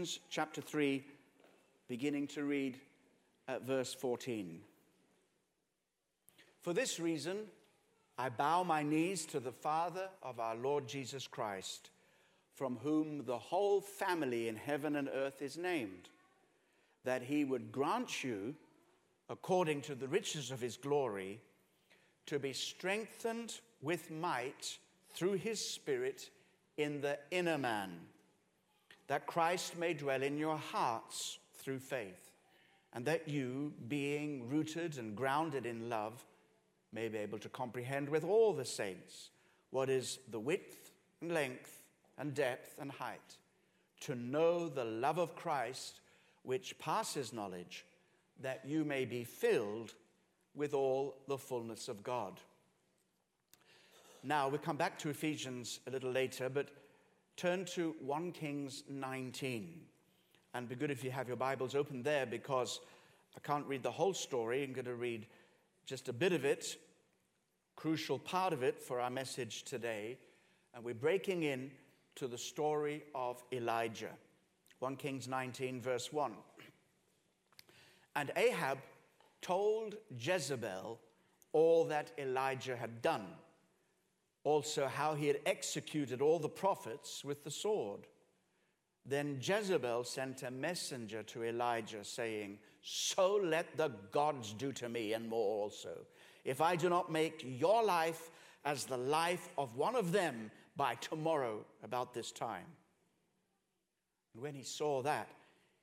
Ephesians chapter 3, beginning to read at verse 14. For this reason, I bow my knees to the Father of our Lord Jesus Christ, from whom the whole family in heaven and earth is named, that he would grant you, according to the riches of his glory, to be strengthened with might through his Spirit in the inner man that Christ may dwell in your hearts through faith, and that you, being rooted and grounded in love, may be able to comprehend with all the saints what is the width and length and depth and height, to know the love of Christ which passes knowledge, that you may be filled with all the fullness of God. Now, we'll come back to Ephesians a little later, but turn to 1 Kings 19. And be good if you have your Bibles open there because I can't read the whole story. I'm going to read just a bit of it, crucial part of it for our message today. And we're breaking in to the story of Elijah. 1 Kings 19, verse 1. And Ahab told Jezebel all that Elijah had done also how he had executed all the prophets with the sword. Then Jezebel sent a messenger to Elijah, saying, So let the gods do to me, and more also, if I do not make your life as the life of one of them by tomorrow about this time. And when he saw that,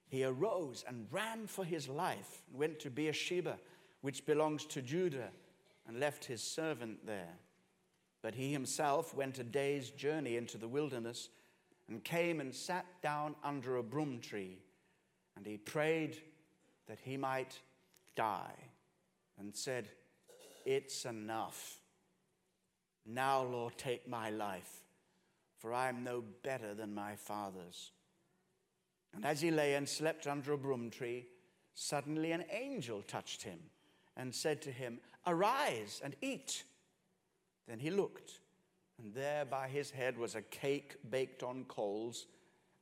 he arose and ran for his life and went to Beersheba, which belongs to Judah, and left his servant there. But he himself went a day's journey into the wilderness and came and sat down under a broom tree. And he prayed that he might die and said, It's enough. Now, Lord, take my life, for I am no better than my father's. And as he lay and slept under a broom tree, suddenly an angel touched him and said to him, Arise and eat. Then he looked, and there by his head was a cake baked on coals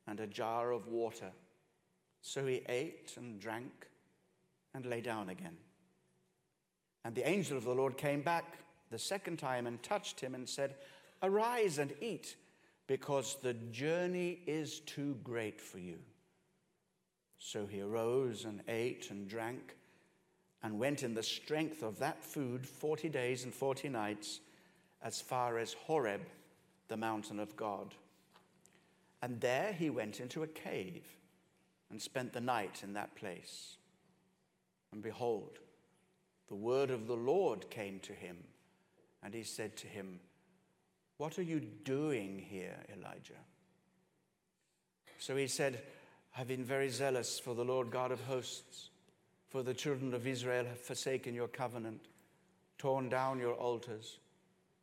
and a jar of water. So he ate and drank and lay down again. And the angel of the Lord came back the second time and touched him and said, Arise and eat, because the journey is too great for you. So he arose and ate and drank and went in the strength of that food 40 days and 40 nights as far as Horeb, the mountain of God. And there he went into a cave and spent the night in that place. And behold, the word of the Lord came to him, and he said to him, What are you doing here, Elijah? So he said, I've been very zealous for the Lord God of hosts, for the children of Israel have forsaken your covenant, torn down your altars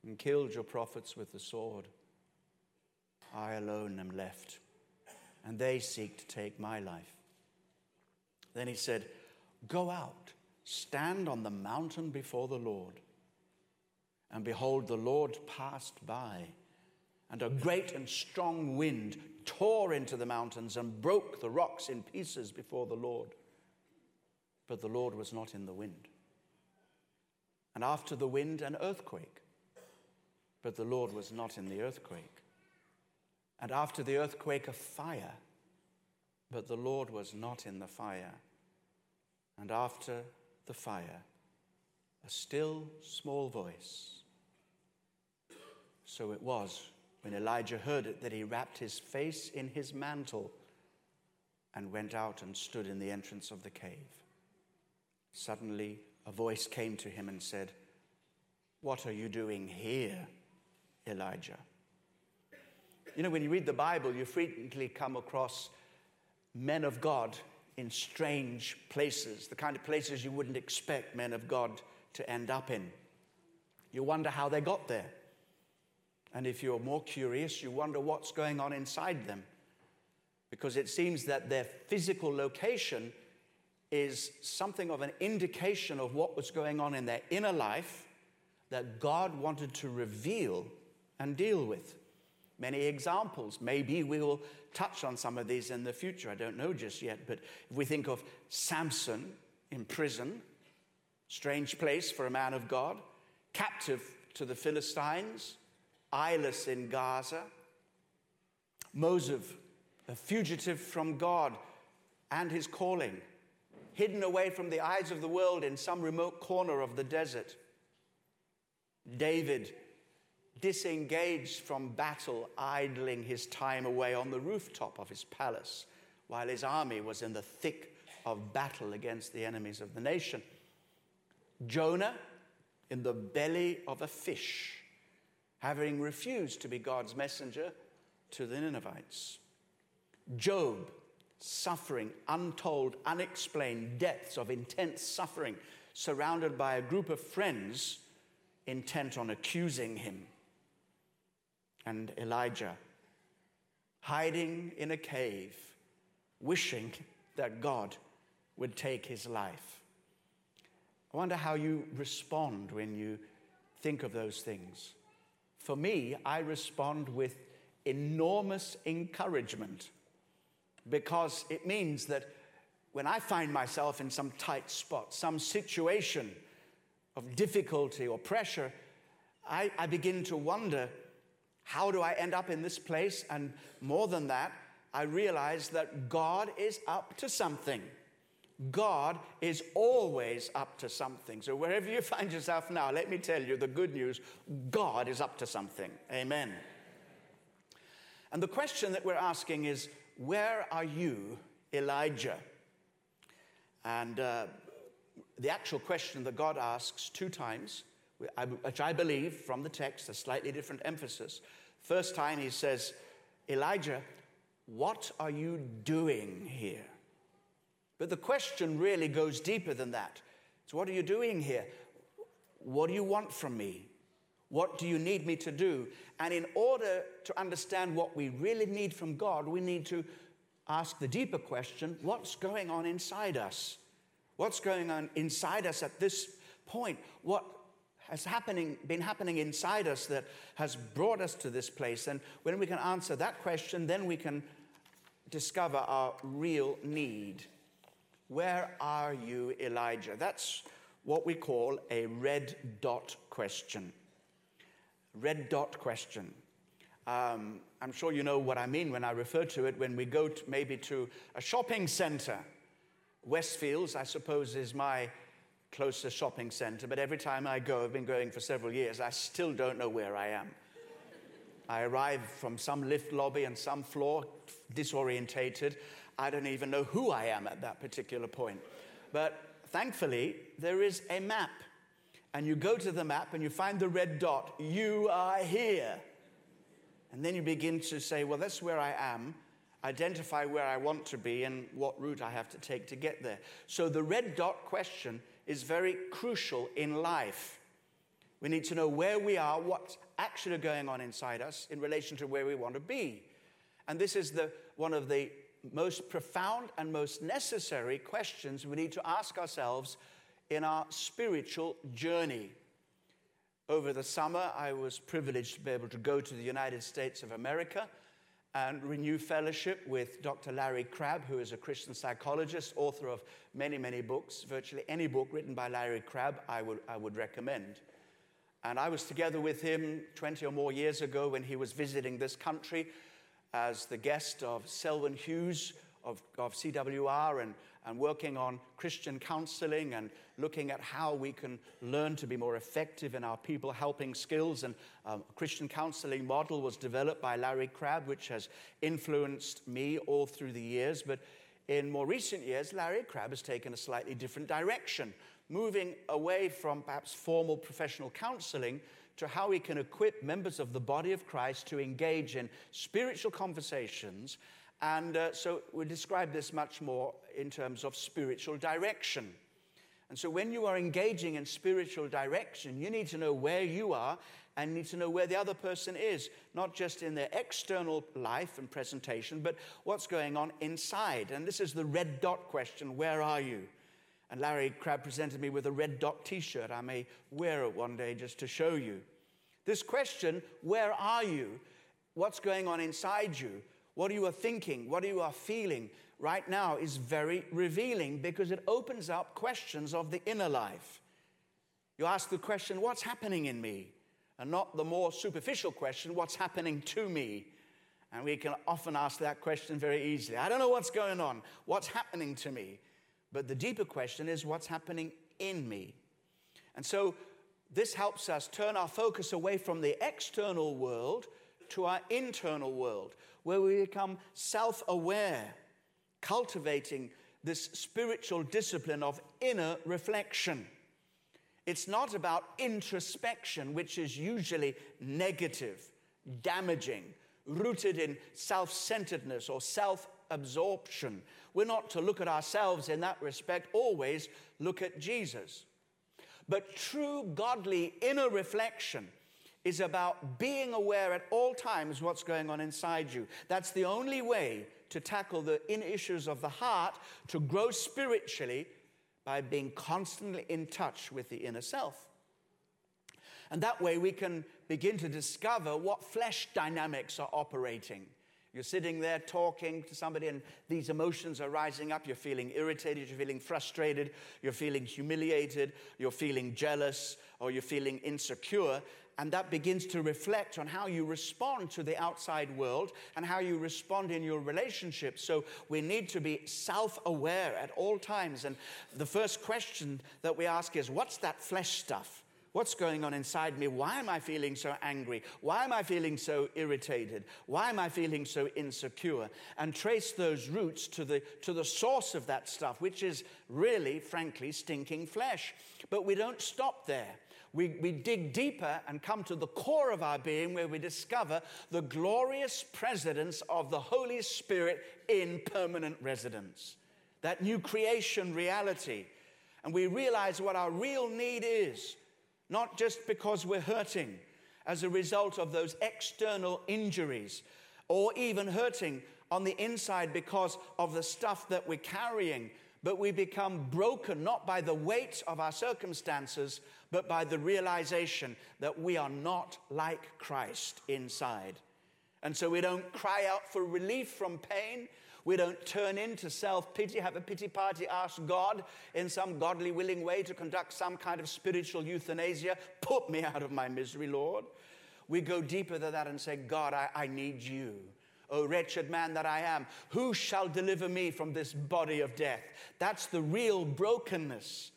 and killed your prophets with the sword. I alone am left, and they seek to take my life. Then he said, Go out, stand on the mountain before the Lord. And behold, the Lord passed by, and a great and strong wind tore into the mountains and broke the rocks in pieces before the Lord. But the Lord was not in the wind. And after the wind, an earthquake but the Lord was not in the earthquake. And after the earthquake, a fire, but the Lord was not in the fire. And after the fire, a still small voice. So it was when Elijah heard it that he wrapped his face in his mantle and went out and stood in the entrance of the cave. Suddenly, a voice came to him and said, What are you doing here? Elijah. You know, when you read the Bible, you frequently come across men of God in strange places, the kind of places you wouldn't expect men of God to end up in. You wonder how they got there. And if you're more curious, you wonder what's going on inside them. Because it seems that their physical location is something of an indication of what was going on in their inner life that God wanted to reveal and deal with. many examples. Maybe we will touch on some of these in the future. I don't know just yet. But if we think of Samson in prison, strange place for a man of God, captive to the Philistines, eyeless in Gaza, Moses, a fugitive from God and his calling, hidden away from the eyes of the world in some remote corner of the desert. David, disengaged from battle, idling his time away on the rooftop of his palace while his army was in the thick of battle against the enemies of the nation. Jonah, in the belly of a fish, having refused to be God's messenger to the Ninevites. Job, suffering, untold, unexplained depths of intense suffering, surrounded by a group of friends intent on accusing him. And Elijah, hiding in a cave, wishing that God would take his life. I wonder how you respond when you think of those things. For me, I respond with enormous encouragement because it means that when I find myself in some tight spot, some situation of difficulty or pressure, I, I, begin to wonder how do I end up in this place? And more than that, I realize that God is up to something. God is always up to something. So, wherever you find yourself now, let me tell you the good news God is up to something. Amen. And the question that we're asking is Where are you, Elijah? And uh, the actual question that God asks two times, which I believe from the text, a slightly different emphasis. First time he says, Elijah, what are you doing here? But the question really goes deeper than that. So, what are you doing here? What do you want from me? What do you need me to do? And in order to understand what we really need from God, we need to ask the deeper question what's going on inside us? What's going on inside us at this point? What has happening, been happening inside us that has brought us to this place? And when we can answer that question, then we can discover our real need. Where are you, Elijah? That's what we call a red dot question. Red dot question. Um, I'm sure you know what I mean when I refer to it when we go to maybe to a shopping center. Westfields, I suppose, is my closest shopping center, but every time I go, I've been going for several years, I still don't know where I am. I arrive from some lift lobby and some floor, disorientated. I don't even know who I am at that particular point. But thankfully, there is a map. And you go to the map and you find the red dot. You are here. And then you begin to say, well, that's where I am. Identify where I want to be and what route I have to take to get there. So the red dot question is very crucial in life. We need to know where we are, what's actually going on inside us in relation to where we want to be. And this is the, one of the most profound and most necessary questions we need to ask ourselves in our spiritual journey. Over the summer, I was privileged to be able to go to the United States of America and renew fellowship with Dr. Larry Crabb, who is a Christian psychologist, author of many, many books. Virtually any book written by Larry Crabb, I would, I would recommend. And I was together with him 20 or more years ago when he was visiting this country as the guest of Selwyn Hughes of, of CWR and, and working on Christian counseling and looking at how we can learn to be more effective in our people helping skills. And um, Christian counseling model was developed by Larry Crabb, which has influenced me all through the years. But in more recent years, Larry Crabb has taken a slightly different direction, moving away from perhaps formal professional counseling to how we can equip members of the body of Christ to engage in spiritual conversations. And uh, so we'll describe this much more in terms of spiritual direction. And so when you are engaging in spiritual direction, you need to know where you are and need to know where the other person is, not just in their external life and presentation, but what's going on inside. And this is the red dot question where are you? And Larry Crabb presented me with a red dot t shirt. I may wear it one day just to show you. This question, where are you, what's going on inside you, what you are thinking, what you are feeling right now is very revealing because it opens up questions of the inner life. You ask the question, What's happening in me? And not the more superficial question, What's happening to me? And we can often ask that question very easily. I don't know what's going on. What's happening to me? But the deeper question is, What's happening in me? And so this helps us turn our focus away from the external world to our internal world, where we become self aware, cultivating this spiritual discipline of inner reflection. It's not about introspection, which is usually negative, damaging, rooted in self centeredness or self absorption. We're not to look at ourselves in that respect, always look at Jesus. But true godly inner reflection is about being aware at all times what's going on inside you. That's the only way to tackle the inner issues of the heart, to grow spiritually by being constantly in touch with the inner self. And that way we can begin to discover what flesh dynamics are operating. You're sitting there talking to somebody, and these emotions are rising up. You're feeling irritated, you're feeling frustrated, you're feeling humiliated, you're feeling jealous, or you're feeling insecure. And that begins to reflect on how you respond to the outside world and how you respond in your relationships. So we need to be self aware at all times. And the first question that we ask is what's that flesh stuff? What's going on inside me? Why am I feeling so angry? Why am I feeling so irritated? Why am I feeling so insecure? And trace those roots to the, to the source of that stuff, which is really, frankly, stinking flesh. But we don't stop there. We, we dig deeper and come to the core of our being where we discover the glorious presence of the Holy Spirit in permanent residence. That new creation reality. And we realize what our real need is not just because we're hurting as a result of those external injuries, or even hurting on the inside because of the stuff that we're carrying, but we become broken not by the weight of our circumstances, but by the realization that we are not like Christ inside. And so we don't cry out for relief from pain. We don't turn into self pity, have a pity party, ask God in some godly, willing way to conduct some kind of spiritual euthanasia. Put me out of my misery, Lord. We go deeper than that and say, God, I, I need you. O wretched man that I am, who shall deliver me from this body of death? That's the real brokenness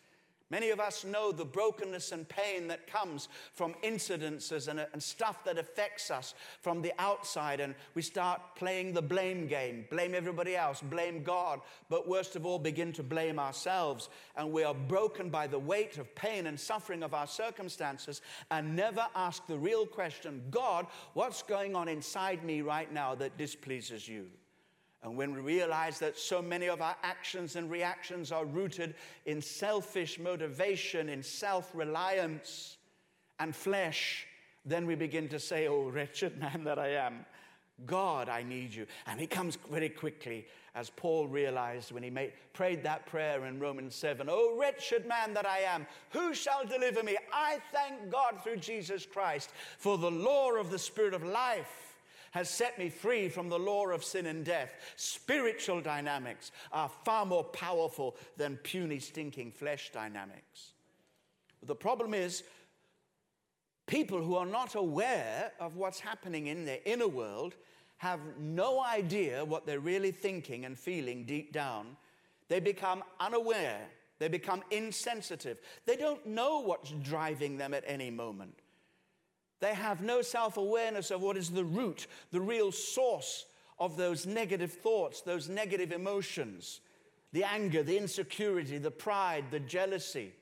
Many of us know the brokenness and pain that comes from incidences and, and, stuff that affects us from the outside, and we start playing the blame game blame everybody else, blame God, but worst of all, begin to blame ourselves. And we are broken by the weight of pain and suffering of our circumstances and never ask the real question God, what's going on inside me right now that displeases you? And when we realize that so many of our actions and reactions are rooted in selfish motivation, in self reliance and flesh, then we begin to say, Oh, wretched man that I am, God, I need you. And it comes very quickly, as Paul realized when he made, prayed that prayer in Romans 7 Oh, wretched man that I am, who shall deliver me? I thank God through Jesus Christ for the law of the Spirit of life has set me free from the law of sin and death. Spiritual dynamics are far more powerful than puny, stinking flesh dynamics. The problem is, people who are not aware of what's happening in their inner world have no idea what they're really thinking and feeling deep down. They become unaware. They become insensitive. They don't know what's driving them at any moment. They have no self awareness of what is the root, the real source of those negative thoughts, those negative emotions the anger, the insecurity, the pride, the jealousy.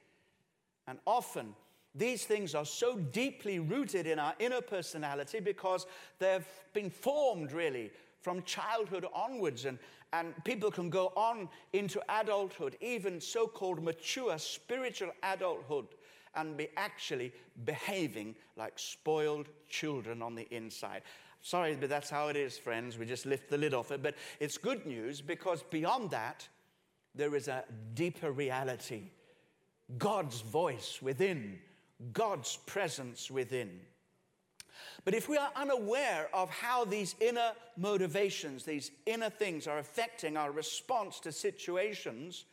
And often, these things are so deeply rooted in our inner personality because they've been formed really from childhood onwards. And, and people can go on into adulthood, even so called mature spiritual adulthood, and be actually behaving like spoiled children on the inside. Sorry, but that's how it is, friends. We just lift the lid off it. But it's good news because beyond that, there is a deeper reality God's voice within, God's presence within. But if we are unaware of how these inner motivations, these inner things are affecting our response to situations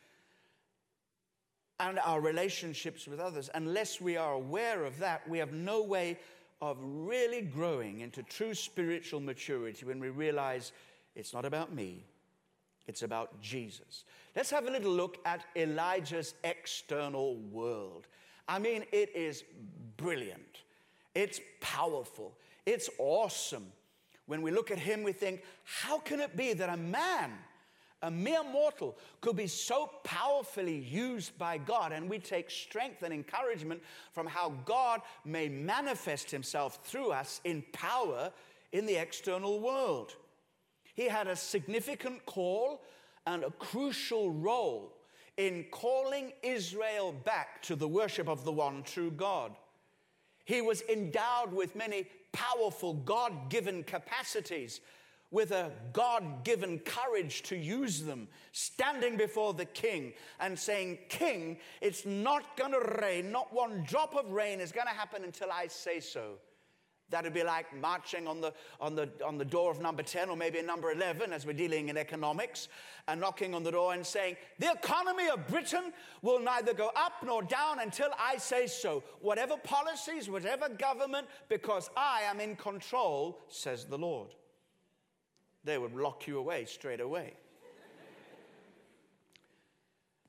and our relationships with others, unless we are aware of that, we have no way of really growing into true spiritual maturity when we realize it's not about me, it's about Jesus. Let's have a little look at Elijah's external world. I mean, it is brilliant, it's powerful, it's awesome. When we look at him, we think, how can it be that a man, a mere mortal, could be so powerfully used by God? And we take strength and encouragement from how God may manifest himself through us in power in the external world. He had a significant call and a crucial role in calling Israel back to the worship of the one true God. He was endowed with many powerful God given capacities, with a God given courage to use them, standing before the king and saying, King, it's not going to rain, not one drop of rain is going to happen until I say so. That'd be like marching on the, on, the, on the door of number 10 or maybe number 11 as we're dealing in economics and knocking on the door and saying, The economy of Britain will neither go up nor down until I say so. Whatever policies, whatever government, because I am in control, says the Lord. They would lock you away straight away.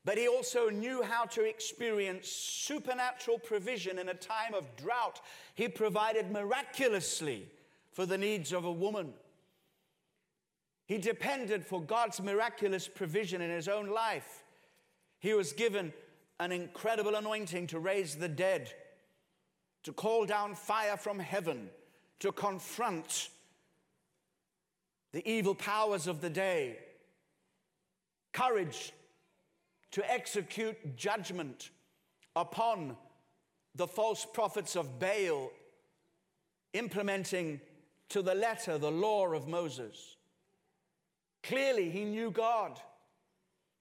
But he also knew how to experience supernatural provision in a time of drought. He provided miraculously for the needs of a woman. He depended for God's miraculous provision in his own life. He was given an incredible anointing to raise the dead, to call down fire from heaven, to confront the evil powers of the day, courage to execute judgment upon the false prophets of Baal, implementing to the letter the law of Moses. Clearly, he knew God.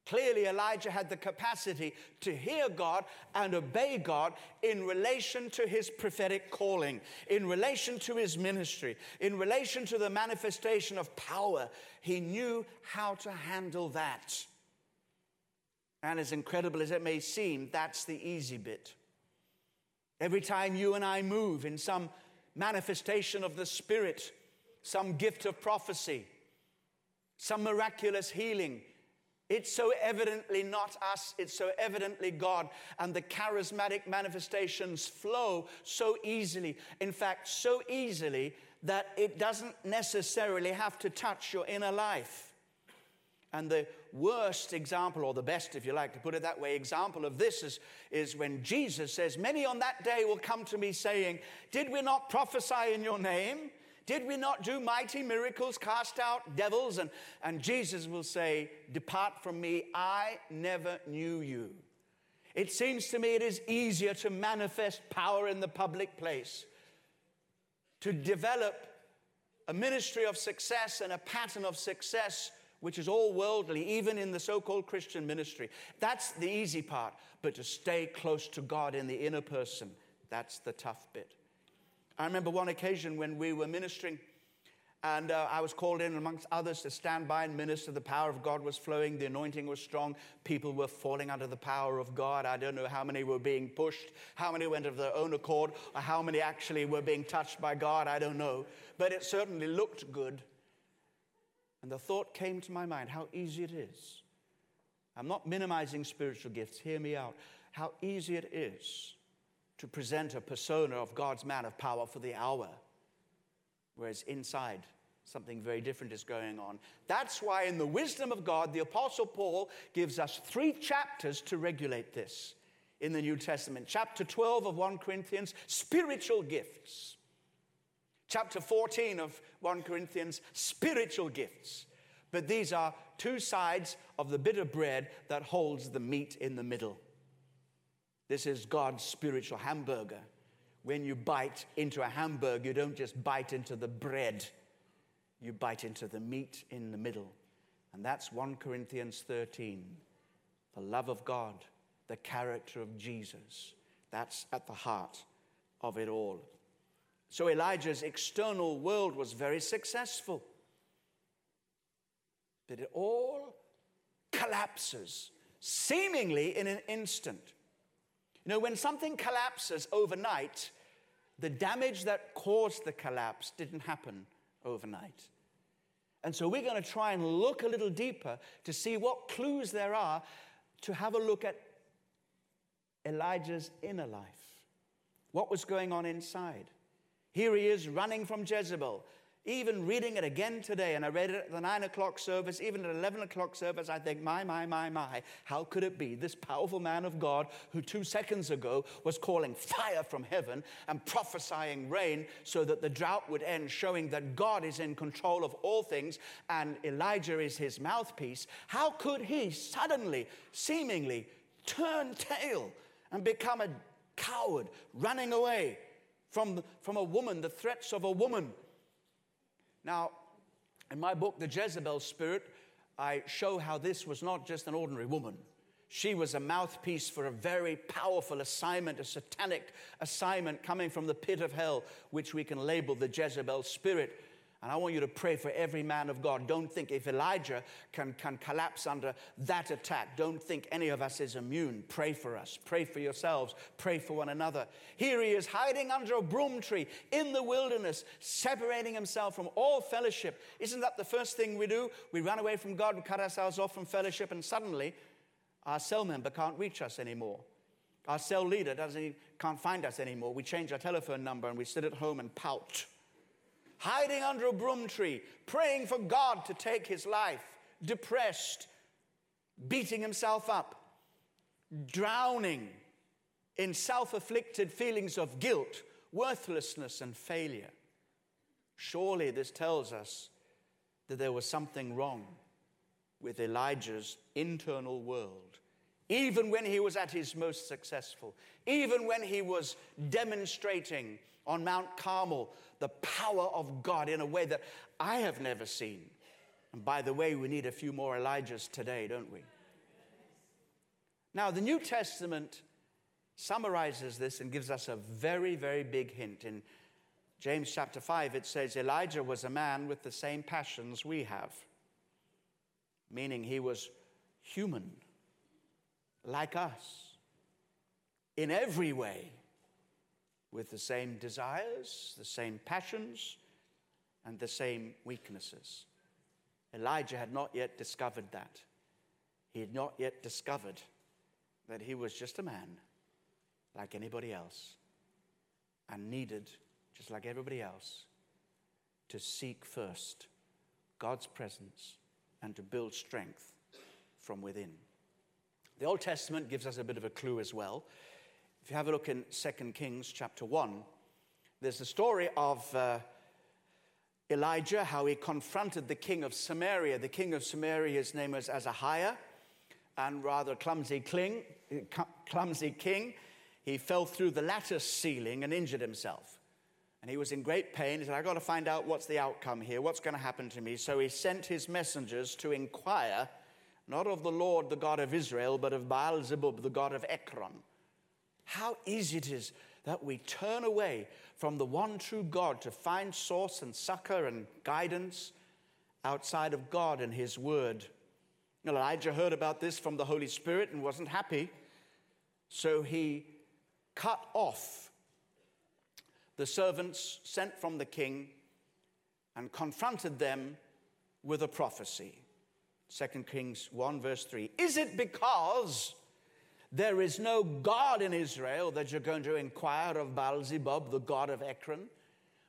Clearly, Elijah had the capacity to hear God and obey God in relation to his prophetic calling, in relation to his ministry, in relation to the manifestation of power. He knew how to handle that. And as incredible as it may seem, that's the easy bit. Every time you and I move in some manifestation of the Spirit, some gift of prophecy, some miraculous healing, it's so evidently not us, it's so evidently God. And the charismatic manifestations flow so easily. In fact, so easily that it doesn't necessarily have to touch your inner life. And the worst example, or the best, if you like to put it that way, example of this is, is when Jesus says, Many on that day will come to me saying, Did we not prophesy in your name? Did we not do mighty miracles, cast out devils? And, and Jesus will say, Depart from me, I never knew you. It seems to me it is easier to manifest power in the public place, to develop a ministry of success and a pattern of success which is all worldly, even in the so called Christian ministry. That's the easy part. But to stay close to God in the inner person, that's the tough bit. I remember one occasion when we were ministering, and uh, I was called in amongst others to stand by and minister. The power of God was flowing, the anointing was strong. People were falling under the power of God. I don't know how many were being pushed, how many went of their own accord, or how many actually were being touched by God. I don't know. But it certainly looked good. And the thought came to my mind how easy it is. I'm not minimizing spiritual gifts, hear me out. How easy it is to present a persona of God's man of power for the hour, whereas inside, something very different is going on. That's why, in the wisdom of God, the Apostle Paul gives us three chapters to regulate this in the New Testament. Chapter 12 of 1 Corinthians, spiritual gifts. Chapter 14 of 1 Corinthians, spiritual gifts. But these are two sides of the bit of bread that holds the meat in the middle. This is God's spiritual hamburger. When you bite into a hamburger, you don't just bite into the bread, you bite into the meat in the middle. And that's 1 Corinthians 13. The love of God, the character of Jesus. That's at the heart of it all. So Elijah's external world was very successful. But it all collapses, seemingly in an instant. You know, when something collapses overnight, the damage that caused the collapse didn't happen overnight. And so we're going to try and look a little deeper to see what clues there are to have a look at Elijah's inner life. What was going on inside? Here he is running from Jezebel, even reading it again today, and I read it at the nine o'clock service, even at 11 o'clock service. I think, my, my, my, my, how could it be this powerful man of God who two seconds ago was calling fire from heaven and prophesying rain so that the drought would end, showing that God is in control of all things and Elijah is his mouthpiece? How could he suddenly, seemingly, turn tail and become a coward, running away from, from a woman, the threats of a woman? Now, in my book, The Jezebel Spirit, I show how this was not just an ordinary woman. She was a mouthpiece for a very powerful assignment, a satanic assignment coming from the pit of hell, which we can label the Jezebel spirit. And I want you to pray for every man of God. Don't think if Elijah can, can collapse under that attack, don't think any of us is immune. Pray for us. Pray for yourselves. Pray for one another. Here he is hiding under a broom tree in the wilderness, separating himself from all fellowship. Isn't that the first thing we do? We run away from God, we cut ourselves off from fellowship, and suddenly our cell member can't reach us anymore. Our cell leader doesn't, can't find us anymore. We change our telephone number and we sit at home and pout hiding under a broom tree, praying for God to take his life, depressed, beating himself up, drowning in self afflicted feelings of guilt, worthlessness, and failure. Surely this tells us that there was something wrong with Elijah's internal world. Even when he was at his most successful, even when he was demonstrating on Mount Carmel the power of God in a way that I have never seen. And by the way, we need a few more Elijahs today, don't we? Now, the New Testament summarizes this and gives us a very, very big hint. In James chapter 5, it says, Elijah was a man with the same passions we have, meaning he was human, like us, in every way with the same desires, the same passions, and the same weaknesses. Elijah had not yet discovered that. He had not yet discovered that he was just a man like anybody else and needed, just like everybody else, to seek first God's presence and to build strength from within. The Old Testament gives us a bit of a clue as well. If you have a look in 2 Kings chapter 1, there's the story of uh, Elijah, how he confronted the king of Samaria. The king of Samaria, his name was Ahaziah, and rather clumsy, cling, clumsy king. He fell through the lattice ceiling and injured himself. And he was in great pain. He said, I've got to find out what's the outcome here, what's going to happen to me. So he sent his messengers to inquire, not of the Lord, the God of Israel, but of Baal Zebub, the God of Ekron. How easy it is that we turn away from the one true God to find source and succor and guidance outside of God and His Word. Elijah heard about this from the Holy Spirit and wasn't happy, so he cut off the servants sent from the king and confronted them with a prophecy. 2 Kings 1, verse 3. Is it because there is no God in Israel that you're going to inquire of Baalzebub, the God of Ekron.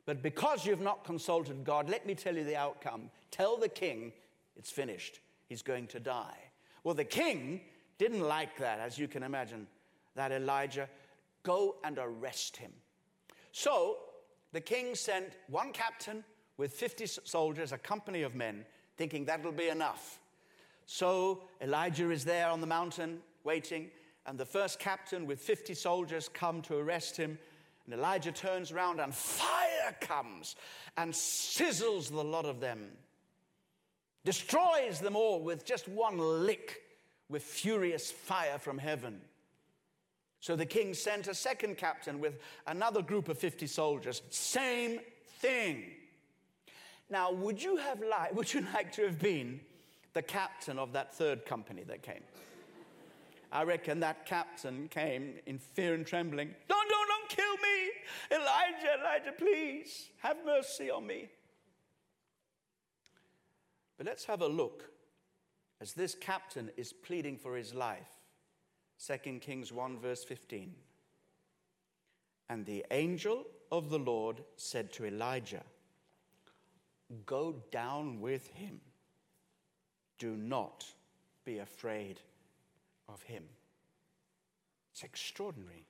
But because you've not consulted God, let me tell you the outcome. Tell the king it's finished. He's going to die. Well, the king didn't like that, as you can imagine, that Elijah go and arrest him. So the king sent one captain with 50 soldiers, a company of men, thinking that'll be enough. So Elijah is there on the mountain waiting and the first captain with 50 soldiers come to arrest him. And Elijah turns around, and fire comes and sizzles the lot of them, destroys them all with just one lick with furious fire from heaven. So the king sent a second captain with another group of 50 soldiers. Same thing. Now, would you have liked, would you like to have been the captain of that third company that came? I reckon that captain came in fear and trembling. Don't, don't, don't kill me. Elijah, Elijah, please have mercy on me. But let's have a look as this captain is pleading for his life. 2 Kings 1, verse 15. And the angel of the Lord said to Elijah, Go down with him. Do not be afraid of him. It's extraordinary.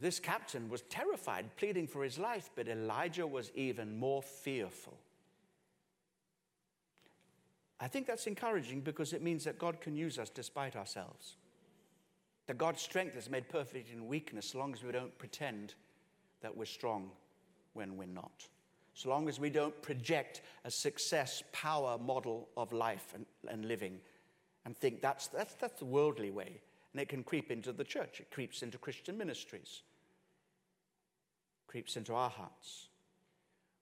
This captain was terrified, pleading for his life, but Elijah was even more fearful. I think that's encouraging because it means that God can use us despite ourselves. That God's strength is made perfect in weakness so long as we don't pretend that we're strong when we're not. So long as we don't project a success power model of life and, and living and think that's, that's, that's the worldly way. And it can creep into the church, it creeps into Christian ministries, creeps into our hearts.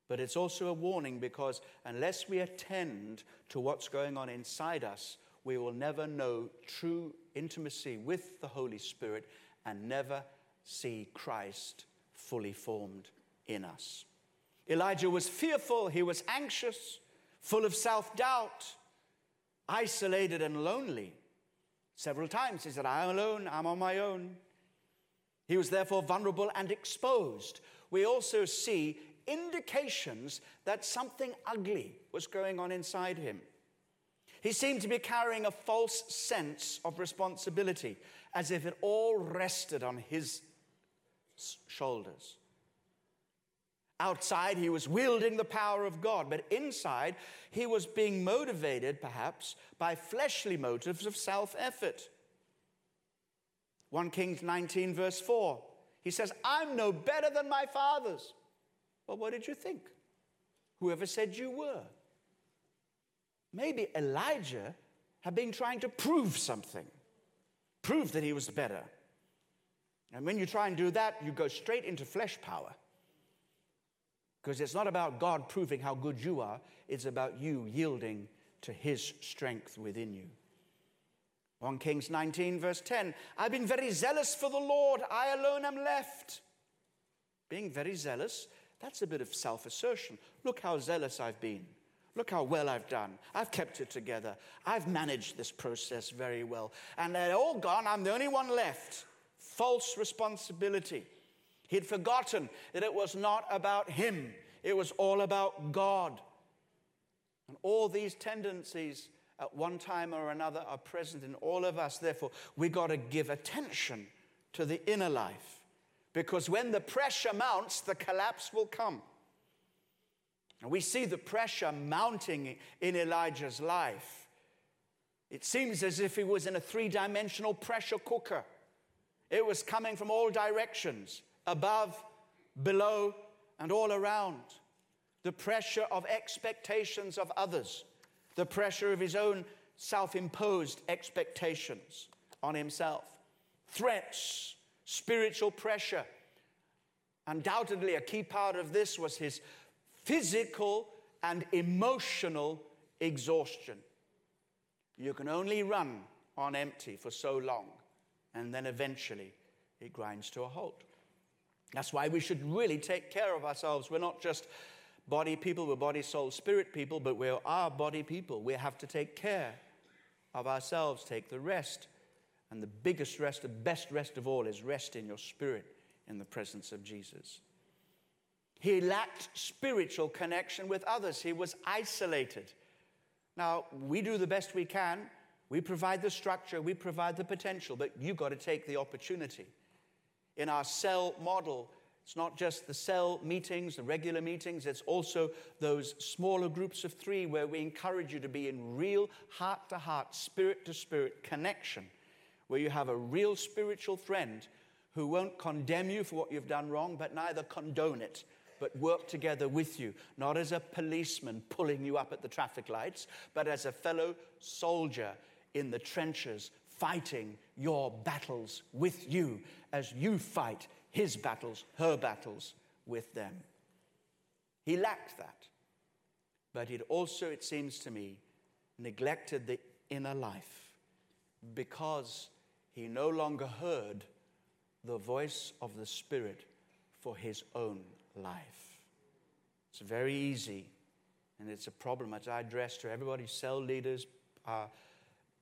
But it's also a warning because unless we attend to what's going on inside us, we will never know true intimacy with the Holy Spirit and never see Christ fully formed in us. Elijah was fearful, he was anxious, full of self doubt, isolated and lonely. Several times he said, I'm alone, I'm on my own. He was therefore vulnerable and exposed. We also see indications that something ugly was going on inside him. He seemed to be carrying a false sense of responsibility, as if it all rested on his shoulders. Outside, he was wielding the power of God, but inside, he was being motivated, perhaps, by fleshly motives of self effort. 1 Kings 19, verse 4, he says, I'm no better than my fathers. Well, what did you think? Whoever said you were? Maybe Elijah had been trying to prove something, prove that he was better. And when you try and do that, you go straight into flesh power. Because it's not about God proving how good you are, it's about you yielding to his strength within you. 1 Kings 19, verse 10 I've been very zealous for the Lord, I alone am left. Being very zealous, that's a bit of self assertion. Look how zealous I've been. Look how well I've done. I've kept it together. I've managed this process very well. And they're all gone. I'm the only one left. False responsibility. He'd forgotten that it was not about him, it was all about God. And all these tendencies at one time or another are present in all of us. Therefore, we got to give attention to the inner life because when the pressure mounts, the collapse will come. And we see the pressure mounting in Elijah's life. It seems as if he was in a three dimensional pressure cooker. It was coming from all directions above, below, and all around. The pressure of expectations of others, the pressure of his own self imposed expectations on himself, threats, spiritual pressure. Undoubtedly, a key part of this was his physical and emotional exhaustion. You can only run on empty for so long, and then eventually it grinds to a halt. That's why we should really take care of ourselves. We're not just body people, we're body, soul, spirit people, but we are body people. We have to take care of ourselves, take the rest. And the biggest rest, the best rest of all, is rest in your spirit in the presence of Jesus. He lacked spiritual connection with others, he was isolated. Now, we do the best we can. We provide the structure, we provide the potential, but you've got to take the opportunity in our cell model. It's not just the cell meetings, the regular meetings, it's also those smaller groups of three where we encourage you to be in real heart to heart, spirit to spirit connection, where you have a real spiritual friend who won't condemn you for what you've done wrong, but neither condone it, but work together with you, not as a policeman pulling you up at the traffic lights, but as a fellow soldier in the trenches fighting your battles with you as you fight his battles, her battles with them. He lacked that. But it also, it seems to me, neglected the inner life because he no longer heard the voice of the Spirit for his own life. It's very easy, and it's a problem that I address to everybody cell leaders, uh,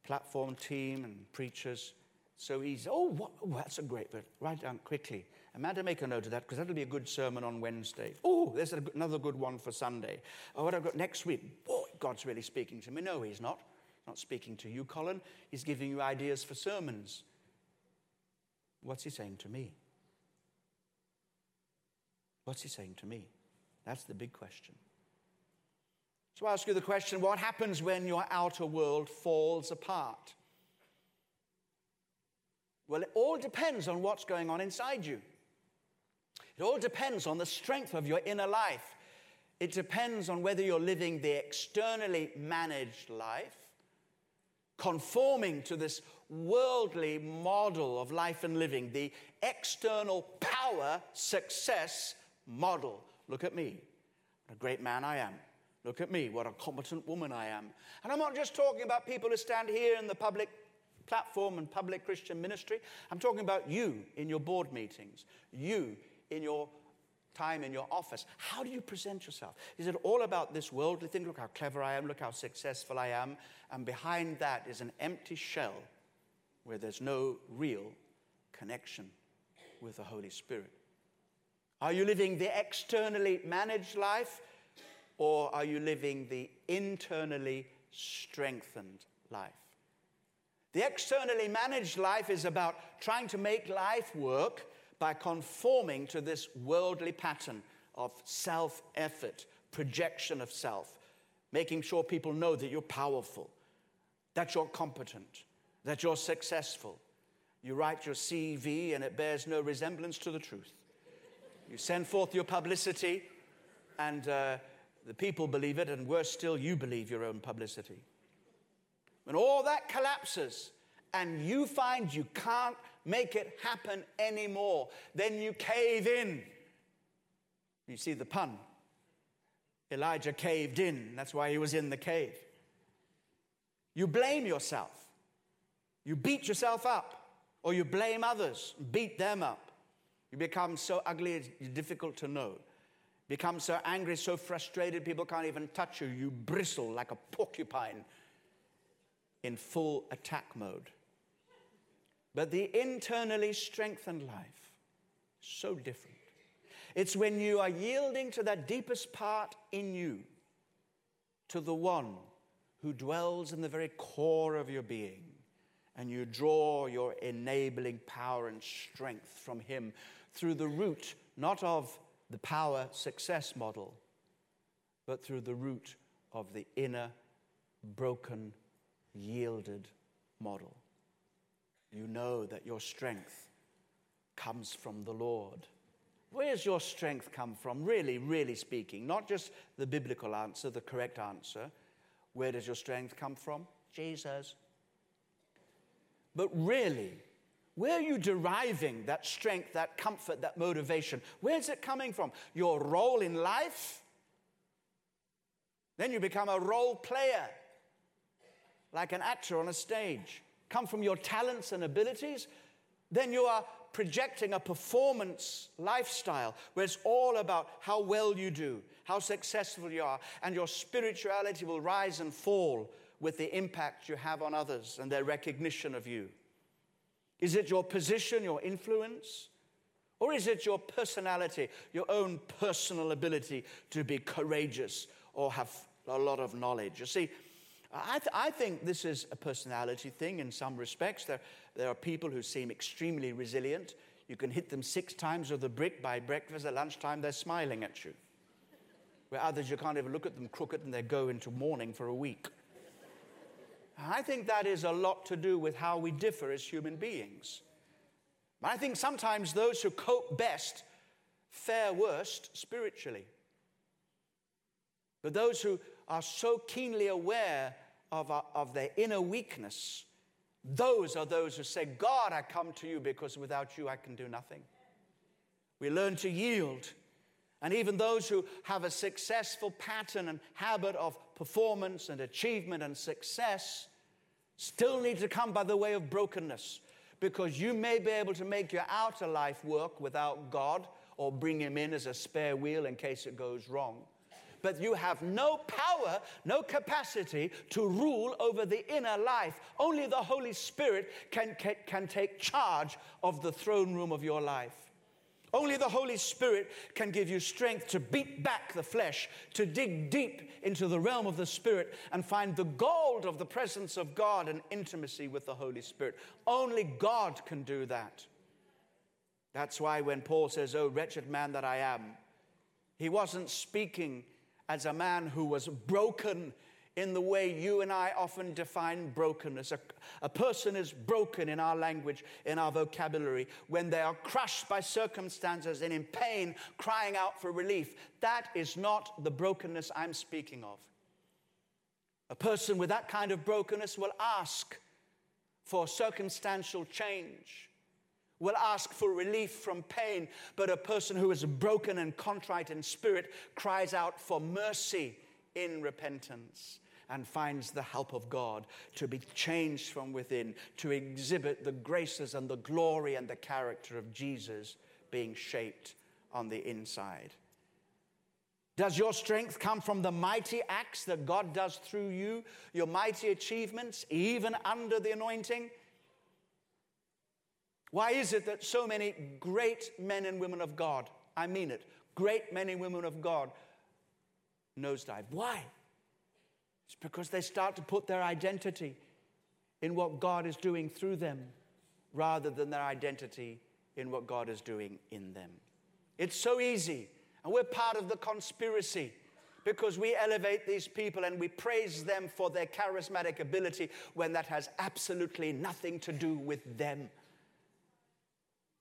platform team, and preachers. So easy. Oh, what, oh, that's a great bit. Write down quickly. Amanda, make a note of that because that'll be a good sermon on Wednesday. Oh, there's another good one for Sunday. Oh, what I've got next week. Boy, God's really speaking to me. No, He's not. Not speaking to you, Colin. He's giving you ideas for sermons. What's He saying to me? What's He saying to me? That's the big question. I ask you the question what happens when your outer world falls apart? Well, it all depends on what's going on inside you. It all depends on the strength of your inner life. It depends on whether you're living the externally managed life, conforming to this worldly model of life and living, the external power success model. Look at me. What a great man I am. Look at me. What a competent woman I am. And I'm not just talking about people who stand here in the public platform and public Christian ministry. I'm talking about you in your board meetings, you in your time in your office? How do you present yourself? Is it all about this worldly thing? Look how clever I am, look how successful I am. And behind that is an empty shell where there's no real connection with the Holy Spirit. Are you living the externally managed life or are you living the internally strengthened life? The externally managed life is about trying to make life work by conforming to this worldly pattern of self effort, projection of self, making sure people know that you're powerful, that you're competent, that you're successful. You write your CV and it bears no resemblance to the truth. You send forth your publicity and uh, the people believe it, and worse still, you believe your own publicity. When all that collapses and you find you can't make it happen anymore. Then you cave in. You see the pun. Elijah caved in. That's why he was in the cave. You blame yourself. You beat yourself up, or you blame others, beat them up. You become so ugly, it's difficult to know. Become so angry, so frustrated, people can't even touch you. You bristle like a porcupine in full attack mode. But the internally strengthened life, so different. It's when you are yielding to that deepest part in you, to the one who dwells in the very core of your being, and you draw your enabling power and strength from him through the root, not of the power success model, but through the root of the inner, broken, yielded model you know that your strength comes from the Lord. Where does your strength come from? Really, really speaking, not just the biblical answer, the correct answer. Where does your strength come from? Jesus. But really, where are you deriving that strength, that comfort, that motivation? Where's it coming from? Your role in life? Then you become a role player, like an actor on a stage come from your talents and abilities, then you are projecting a performance lifestyle where it's all about how well you do, how successful you are, and your spirituality will rise and fall with the impact you have on others and their recognition of you. Is it your position, your influence? Or is it your personality, your own personal ability to be courageous or have a lot of knowledge? You see, I, th- I, think this is a personality thing in some respects. There, there are people who seem extremely resilient. You can hit them six times with a brick by breakfast. At lunchtime, they're smiling at you. Where others, you can't even look at them crooked and they go into mourning for a week. I think that is a lot to do with how we differ as human beings. I think sometimes those who cope best fare worst spiritually. But those who are so keenly aware of, uh, of their inner weakness Those are those who say, God, I come to you because without you I can do nothing. We learn to yield. And even those who have a successful pattern and habit of performance and achievement and success still need to come by the way of brokenness because you may be able to make your outer life work without God or bring Him in as a spare wheel in case it goes wrong but you have no power, no capacity to rule over the inner life. Only the Holy Spirit can, can, can take charge of the throne room of your life. Only the Holy Spirit can give you strength to beat back the flesh, to dig deep into the realm of the Spirit and find the gold of the presence of God and intimacy with the Holy Spirit. Only God can do that. That's why when Paul says, Oh, wretched man that I am, he wasn't speaking as a man who was broken in the way you and I often define brokenness. A, a, person is broken in our language, in our vocabulary, when they are crushed by circumstances and in pain, crying out for relief. That is not the brokenness I'm speaking of. A person with that kind of brokenness will ask for circumstantial change will ask for relief from pain, but a person who is broken and contrite in spirit cries out for mercy in repentance and finds the help of God to be changed from within, to exhibit the graces and the glory and the character of Jesus being shaped on the inside. Does your strength come from the mighty acts that God does through you, your mighty achievements, even under the anointing? Why is it that so many great men and women of God, I mean it, great men and women of God, nosedive? Why? It's because they start to put their identity in what God is doing through them rather than their identity in what God is doing in them. It's so easy, and we're part of the conspiracy because we elevate these people and we praise them for their charismatic ability when that has absolutely nothing to do with them.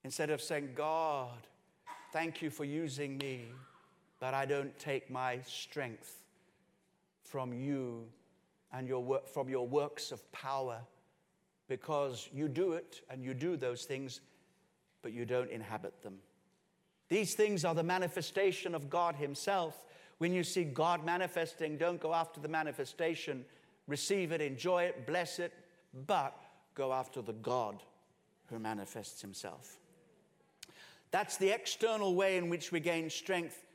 Instead of saying, God, thank you for using me, but I don't take my strength from you and your work, from your works of power because you do it and you do those things, but you don't inhabit them. These things are the manifestation of God Himself. When you see God manifesting, don't go after the manifestation. Receive it, enjoy it, bless it, but go after the God who manifests Himself. That's the external way in which we gain strength.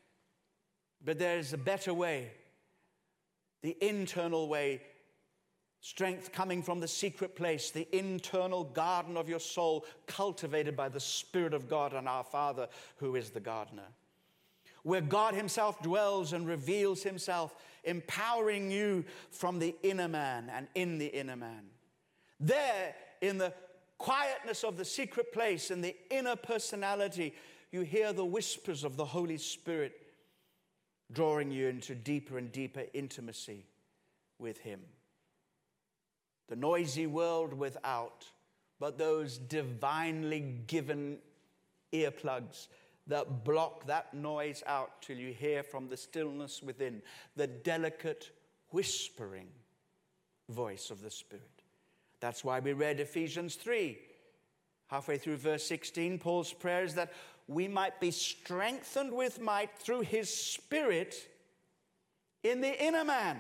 But there is a better way the internal way. Strength coming from the secret place, the internal garden of your soul, cultivated by the Spirit of God and our Father, who is the gardener. Where God Himself dwells and reveals Himself, empowering you from the inner man and in the inner man. There, in the quietness of the secret place in the inner personality, you hear the whispers of the Holy Spirit drawing you into deeper and deeper intimacy with Him. The noisy world without, but those divinely given earplugs that block that noise out till you hear from the stillness within the delicate whispering voice of the Spirit. That's why we read Ephesians 3. Halfway through verse 16, Paul's prayer is that we might be strengthened with might through his Spirit in the inner man,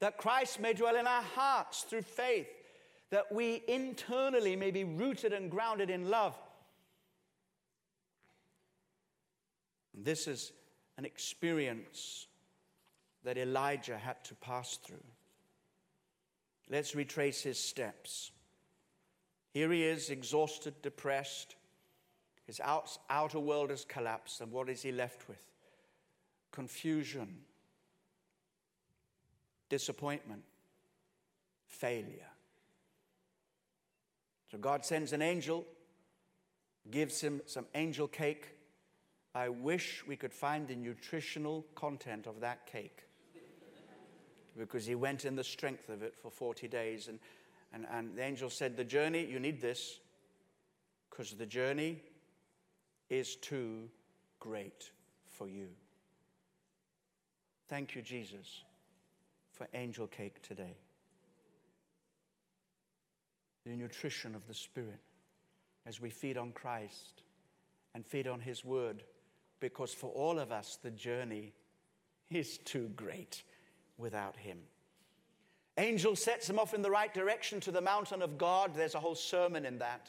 that Christ may dwell in our hearts through faith, that we internally may be rooted and grounded in love. This is an experience that Elijah had to pass through. Let's retrace his steps. Here he is, exhausted, depressed. His outer world has collapsed, and what is he left with? Confusion, disappointment, failure. So God sends an angel, gives him some angel cake. I wish we could find the nutritional content of that cake because he went in the strength of it for 40 days. And, and, and the angel said, The journey, you need this because the journey is too great for you. Thank you, Jesus, for angel cake today. the nutrition of the Spirit as we feed on Christ and feed on His Word, because for all of us, the journey is too great without Him. Angel sets him off in the right direction to the mountain of God. There's a whole sermon in that.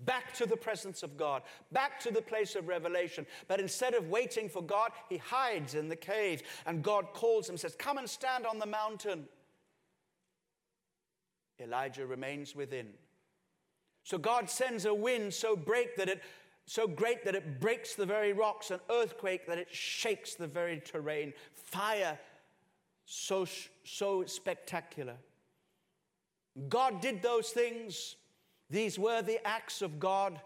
Back to the presence of God, back to the place of revelation. But instead of waiting for God, he hides in the cave. And God calls him, says, Come and stand on the mountain. Elijah remains within. So God sends a wind so break that it so great that it breaks the very rocks, an earthquake that it shakes the very terrain, fire so, so spectacular. God did those things. These were the acts of God,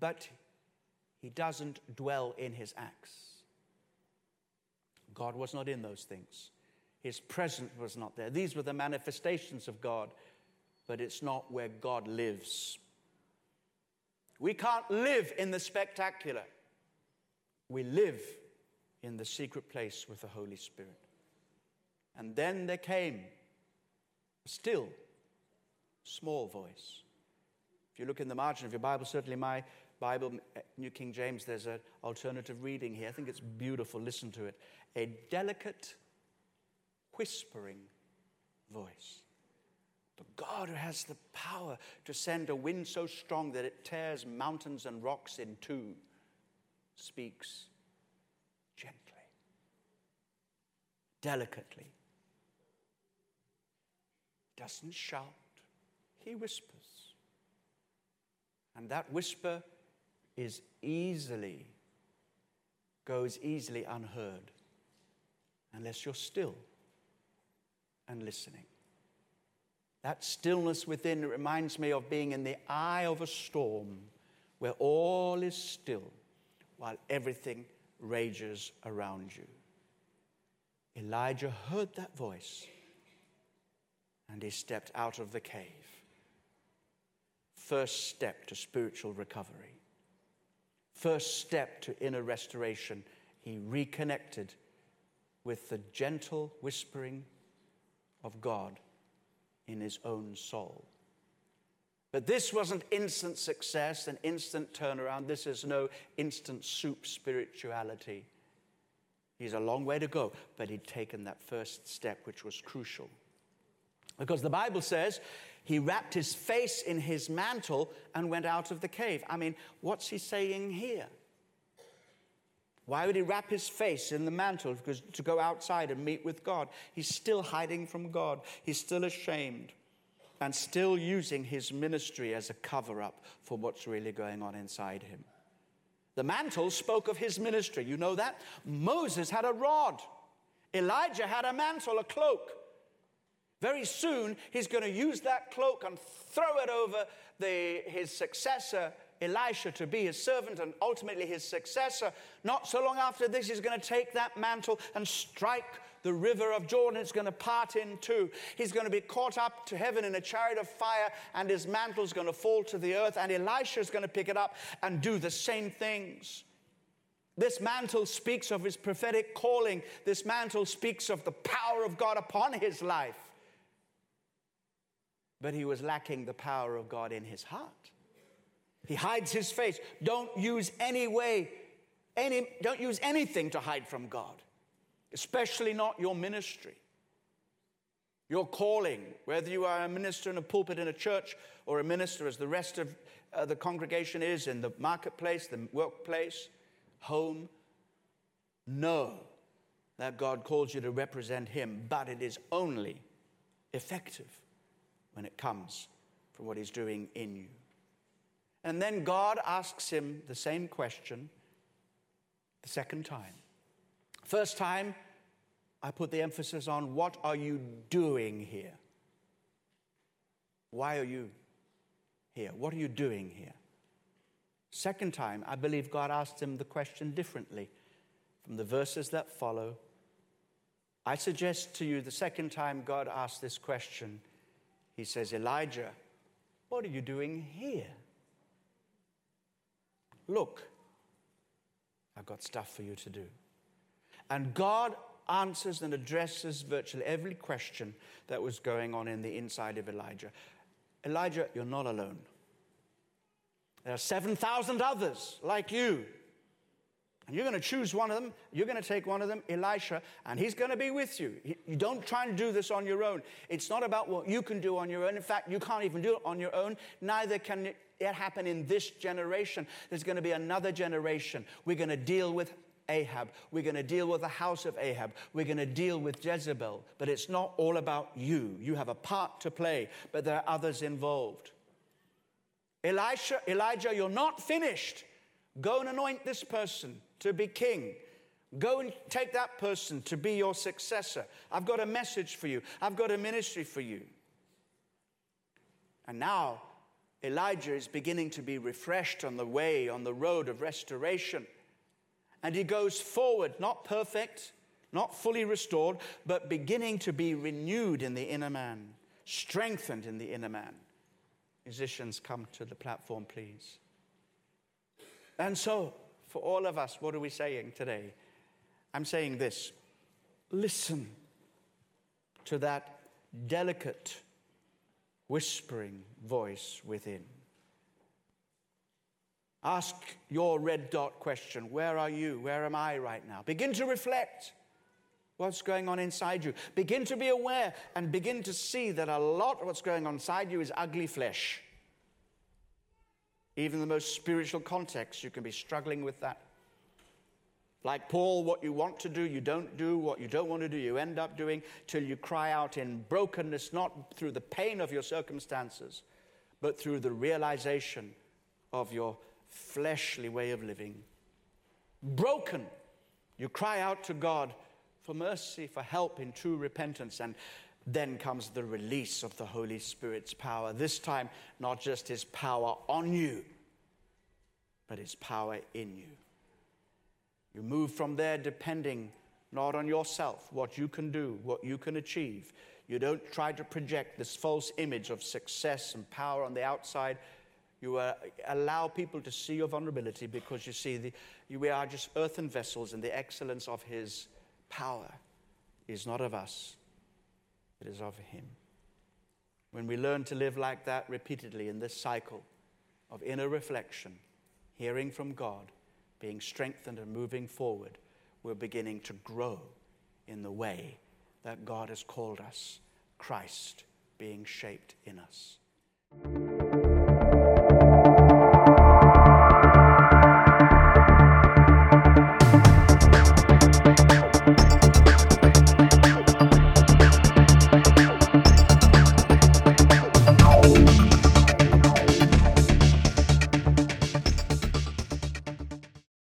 but He doesn't dwell in His acts. God was not in those things. His presence was not there. These were the manifestations of God, but it's not where God lives. We can't live in the spectacular. We live in the secret place with the Holy Spirit. And then there came still, small voice. If you look in the margin of your Bible, certainly my Bible, New King James, there's an alternative reading here. I think it's beautiful. Listen to it. A delicate, whispering voice. The God who has the power to send a wind so strong that it tears mountains and rocks in two speaks gently, delicately, doesn't shout, he whispers. And that whisper is easily, goes easily unheard unless you're still and listening. That stillness within reminds me of being in the eye of a storm where all is still while everything rages around you. Elijah heard that voice and he stepped out of the cave. First step to spiritual recovery. First step to inner restoration. He reconnected with the gentle whispering of God in his own soul. But this wasn't instant success, an instant turnaround. This is no instant soup spirituality. He's a long way to go, but he'd taken that first step, which was crucial. Because the Bible says he wrapped his face in his mantle and went out of the cave. I mean, what's he saying here? Why would he wrap his face in the mantle? Because to go outside and meet with God. He's still hiding from God. He's still ashamed and still using his ministry as a cover up for what's really going on inside him. The mantle spoke of his ministry. You know that? Moses had a rod, Elijah had a mantle, a cloak. Very soon, he's going to use that cloak and throw it over the, his successor, Elisha, to be his servant and ultimately his successor. Not so long after this, he's going to take that mantle and strike the river of Jordan. It's going to part in two. He's going to be caught up to heaven in a chariot of fire, and his mantle is going to fall to the earth, and Elisha is going to pick it up and do the same things. This mantle speaks of his prophetic calling. This mantle speaks of the power of God upon his life but he was lacking the power of God in his heart. He hides his face. Don't use any way, any, don't use anything to hide from God, especially not your ministry. Your calling, whether you are a minister in a pulpit in a church or a minister as the rest of uh, the congregation is in the marketplace, the workplace, home, know that God calls you to represent Him, but it is only effective when it comes from what He's doing in you. And then God asks him the same question the second time. First time, I put the emphasis on what are you doing here? Why are you here? What are you doing here? Second time, I believe God asked him the question differently from the verses that follow. I suggest to you the second time God asked this question, he says, Elijah, what are you doing here? Look, I've got stuff for you to do. And God answers and addresses virtually every question that was going on in the inside of Elijah. Elijah, you're not alone. There are 7,000 others like you. And you're going to choose one of them. You're going to take one of them, Elisha, and he's going to be with you. You don't try and do this on your own. It's not about what you can do on your own. In fact, you can't even do it on your own. Neither can it happen in this generation. There's going to be another generation. We're going to deal with Ahab. We're going to deal with the house of Ahab. We're going to deal with Jezebel. But it's not all about you. You have a part to play, but there are others involved. Elisha, Elijah, you're not finished. Go and anoint this person to be king. Go and take that person to be your successor. I've got a message for you, I've got a ministry for you. And now Elijah is beginning to be refreshed on the way, on the road of restoration. And he goes forward, not perfect, not fully restored, but beginning to be renewed in the inner man, strengthened in the inner man. Musicians, come to the platform, please. And so, for all of us, what are we saying today? I'm saying this listen to that delicate, whispering voice within. Ask your red dot question Where are you? Where am I right now? Begin to reflect what's going on inside you. Begin to be aware and begin to see that a lot of what's going on inside you is ugly flesh. Even in the most spiritual context, you can be struggling with that. Like Paul, what you want to do, you don't do. What you don't want to do, you end up doing till you cry out in brokenness, not through the pain of your circumstances, but through the realization of your fleshly way of living. Broken, you cry out to God for mercy, for help in true repentance, and then comes the release of the Holy Spirit's power. This time, not just His power on you, but His power in you. You move from there depending not on yourself, what you can do, what you can achieve. You don't try to project this false image of success and power on the outside. You uh, allow people to see your vulnerability because you see the, you, we are just earthen vessels, and the excellence of His power is not of us, it is of Him. When we learn to live like that repeatedly in this cycle of inner reflection, hearing from God, being strengthened and moving forward, we're beginning to grow in the way that God has called us, Christ being shaped in us.